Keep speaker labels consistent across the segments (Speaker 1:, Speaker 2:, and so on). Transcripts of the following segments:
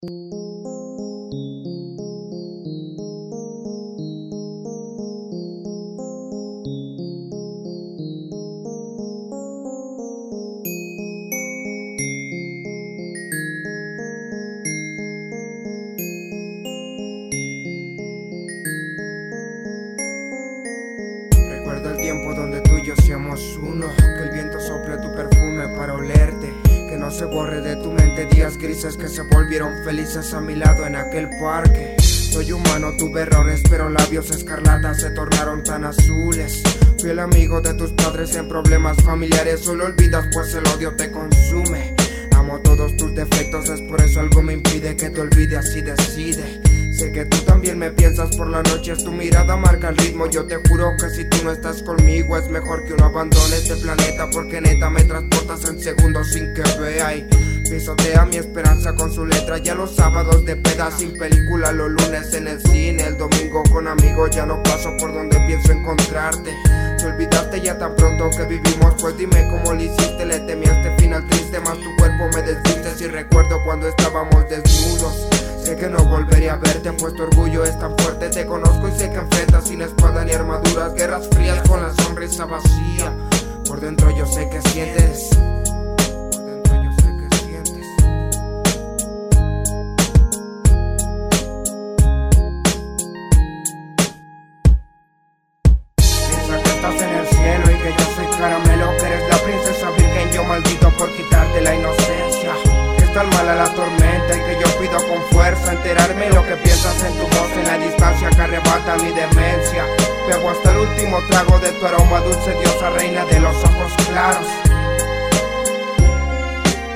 Speaker 1: Recuerdo el tiempo donde tú y yo seamos uno. Que el viento sople tu. Que no se borre de tu mente días grises que se volvieron felices a mi lado en aquel parque. Soy humano, tuve errores, pero labios escarlatas se tornaron tan azules. Fui el amigo de tus padres en problemas familiares, solo olvidas pues el odio te consume. Amo todos tus defectos, es por eso algo me impide que te olvide, así decide. Sé que tú también me piensas por la noche, tu mirada marca el ritmo. Yo te juro que si tú no estás conmigo, es mejor que uno abandone este planeta. Porque neta me transportas en segundos sin que vea. Y pisotea mi esperanza con su letra. Ya los sábados de peda sin película, los lunes en el cine, el domingo con amigos. Ya no paso por donde pienso encontrarte. Te olvidaste ya tan pronto que vivimos, pues dime cómo lo hiciste. Le temí a este final triste, más tu cuerpo me desviste. Si recuerdo cuando estábamos desnudos. Sé que no volveré a verte, pues tu orgullo es tan fuerte. Te conozco y sé que enfrentas sin espada ni armaduras. Guerras frías con la sonrisa vacía. Por dentro yo sé que sientes. Caramelo, que eres la princesa virgen, yo maldito por quitarte la inocencia. Que es tan mala la tormenta y que yo pido con fuerza enterarme lo que piensas en tu voz en la distancia que arrebata mi demencia. Bebo hasta el último trago de tu aroma dulce, diosa reina de los ojos claros.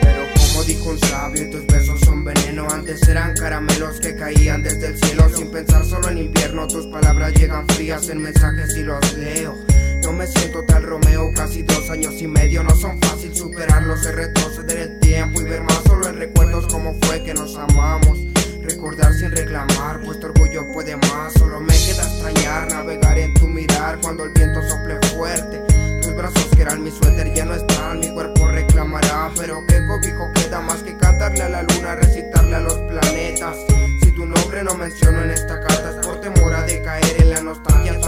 Speaker 1: Pero como dijo un sabio, tus besos son veneno. Antes eran caramelos que caían desde el cielo. Sin pensar solo en invierno, tus palabras llegan frías en mensajes y los leo. No me siento tal Romeo, casi dos años y medio. No son fácil superarlos, es retroceder el tiempo y ver más solo en recuerdos como fue que nos amamos. Recordar sin reclamar, pues tu orgullo puede más. Solo me queda extrañar, navegar en tu mirar cuando el viento sople fuerte. Tus brazos que eran mi suéter ya no están, mi cuerpo reclamará. Pero qué cobijo queda más que cantarle a la luna, recitarle a los planetas. Si tu nombre no menciono en esta carta es por temor a decaer en la nostalgia.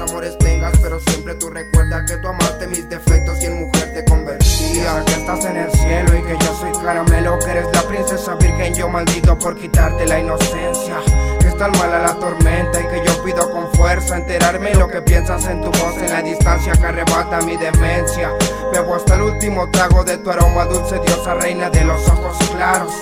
Speaker 1: Amores tengas, pero siempre tú recuerda que tú amaste mis defectos y en mujer te convertía. Que estás en el cielo y que yo soy caramelo, que eres la princesa virgen, yo maldito por quitarte la inocencia. Que es tan mala la tormenta y que yo pido con fuerza enterarme lo que piensas en tu voz en la distancia que arrebata mi demencia. Bebo hasta el último trago de tu aroma dulce, diosa reina de los ojos claros.